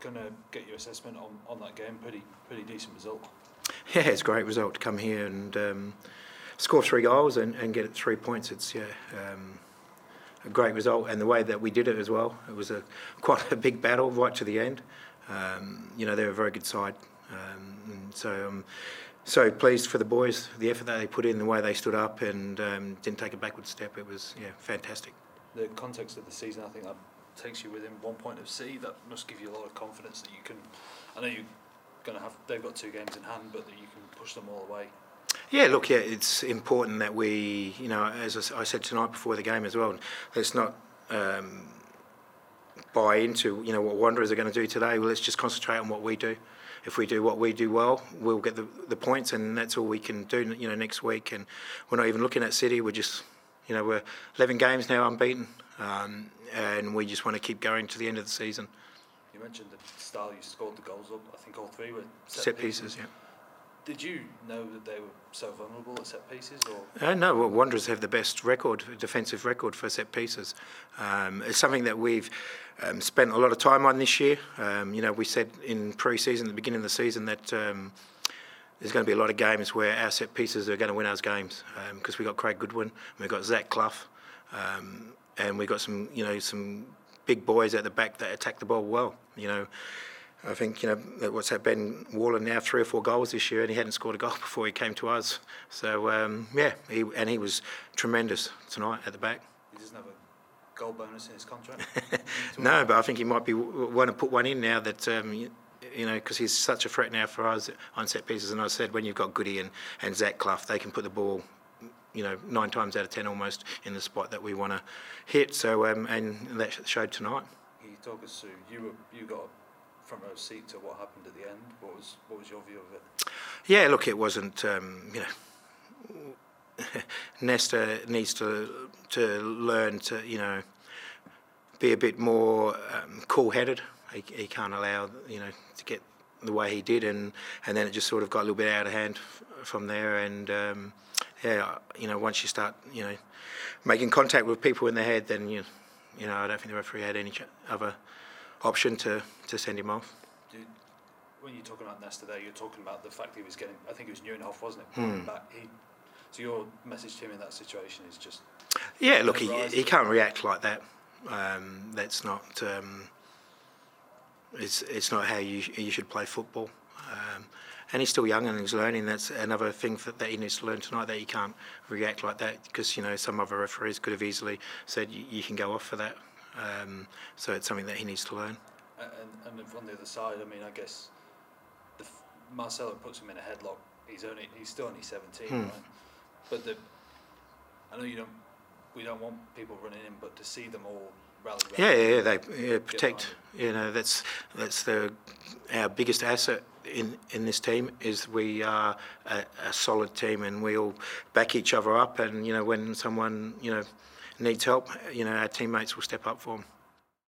going to get your assessment on, on that game? Pretty pretty decent result. Yeah, it's a great result to come here and um, score three goals and, and get three points. It's yeah. Um, a great result, and the way that we did it as well. It was a quite a big battle right to the end. Um, you know, they're a very good side, um, so I'm so pleased for the boys, the effort that they put in, the way they stood up, and um, didn't take a backward step. It was yeah, fantastic. The context of the season, I think takes you within one point of C. That must give you a lot of confidence that you can. I know you're going to have. They've got two games in hand, but that you can push them all away. Yeah, look, yeah, it's important that we, you know, as I said tonight before the game as well, let's not um, buy into, you know, what Wanderers are going to do today. Well, let's just concentrate on what we do. If we do what we do well, we'll get the, the points, and that's all we can do, you know, next week. And we're not even looking at City. We're just, you know, we're 11 games now unbeaten, um, and we just want to keep going to the end of the season. You mentioned the style you scored the goals up. I think all three were set, set pieces. pieces yeah. Did you know that they were so vulnerable at set pieces? Or? Uh, no, well, Wanderers have the best record, defensive record for set pieces. Um, it's something that we've um, spent a lot of time on this year. Um, you know, we said in pre-season, at the beginning of the season, that um, there's going to be a lot of games where our set pieces are going to win us games because um, we've got Craig Goodwin, we've got Zach Clough, um, and we've got some, you know, some big boys at the back that attack the ball well. You know, I think you know what's that Ben Warland now three or four goals this year, and he hadn't scored a goal before he came to us. So um, yeah, he, and he was tremendous tonight at the back. He doesn't have a goal bonus in his contract. no, but I think he might be want to put one in now that. Um, you, know, because he's such a threat now for us on set pieces. And I said, when you've got Goody and, and Zach Clough, they can put the ball, you know, nine times out of ten almost in the spot that we want to hit. So, um, and that showed tonight. Can you talk us through? You were, you got front row seat to what happened at the end. What was what was your view of it? Yeah, look, it wasn't. Um, you know, Nesta needs to to learn to you know be a bit more um, cool-headed. He, he can't allow you know to get the way he did, and and then it just sort of got a little bit out of hand from there. And um, yeah, you know, once you start you know making contact with people in the head, then you you know I don't think the referee had any other option to, to send him off. when you're talking about Nesta there, you're talking about the fact he was getting, I think it was Nieuwenhof, wasn't it? Hmm. He, so your message to him in that situation is just. Yeah, look, he, he can't react like that. Um, that's not. Um, it's it's not how you you should play football. Um, and he's still young and he's learning. That's another thing that, that he needs to learn tonight. That he can't react like that because you know some other referees could have easily said you, can go off for that. Um, so it's something that he needs to learn. And, and on the other side, I mean, I guess the, Marcelo puts him in a headlock. He's only he's still only 17, hmm. right? But the I know you don't we don't want people running in, but to see them all yeah, yeah, they yeah, protect. You know, that's that's the our biggest asset in in this team is we are a, a solid team and we all back each other up. And you know, when someone you know needs help, you know, our teammates will step up for them.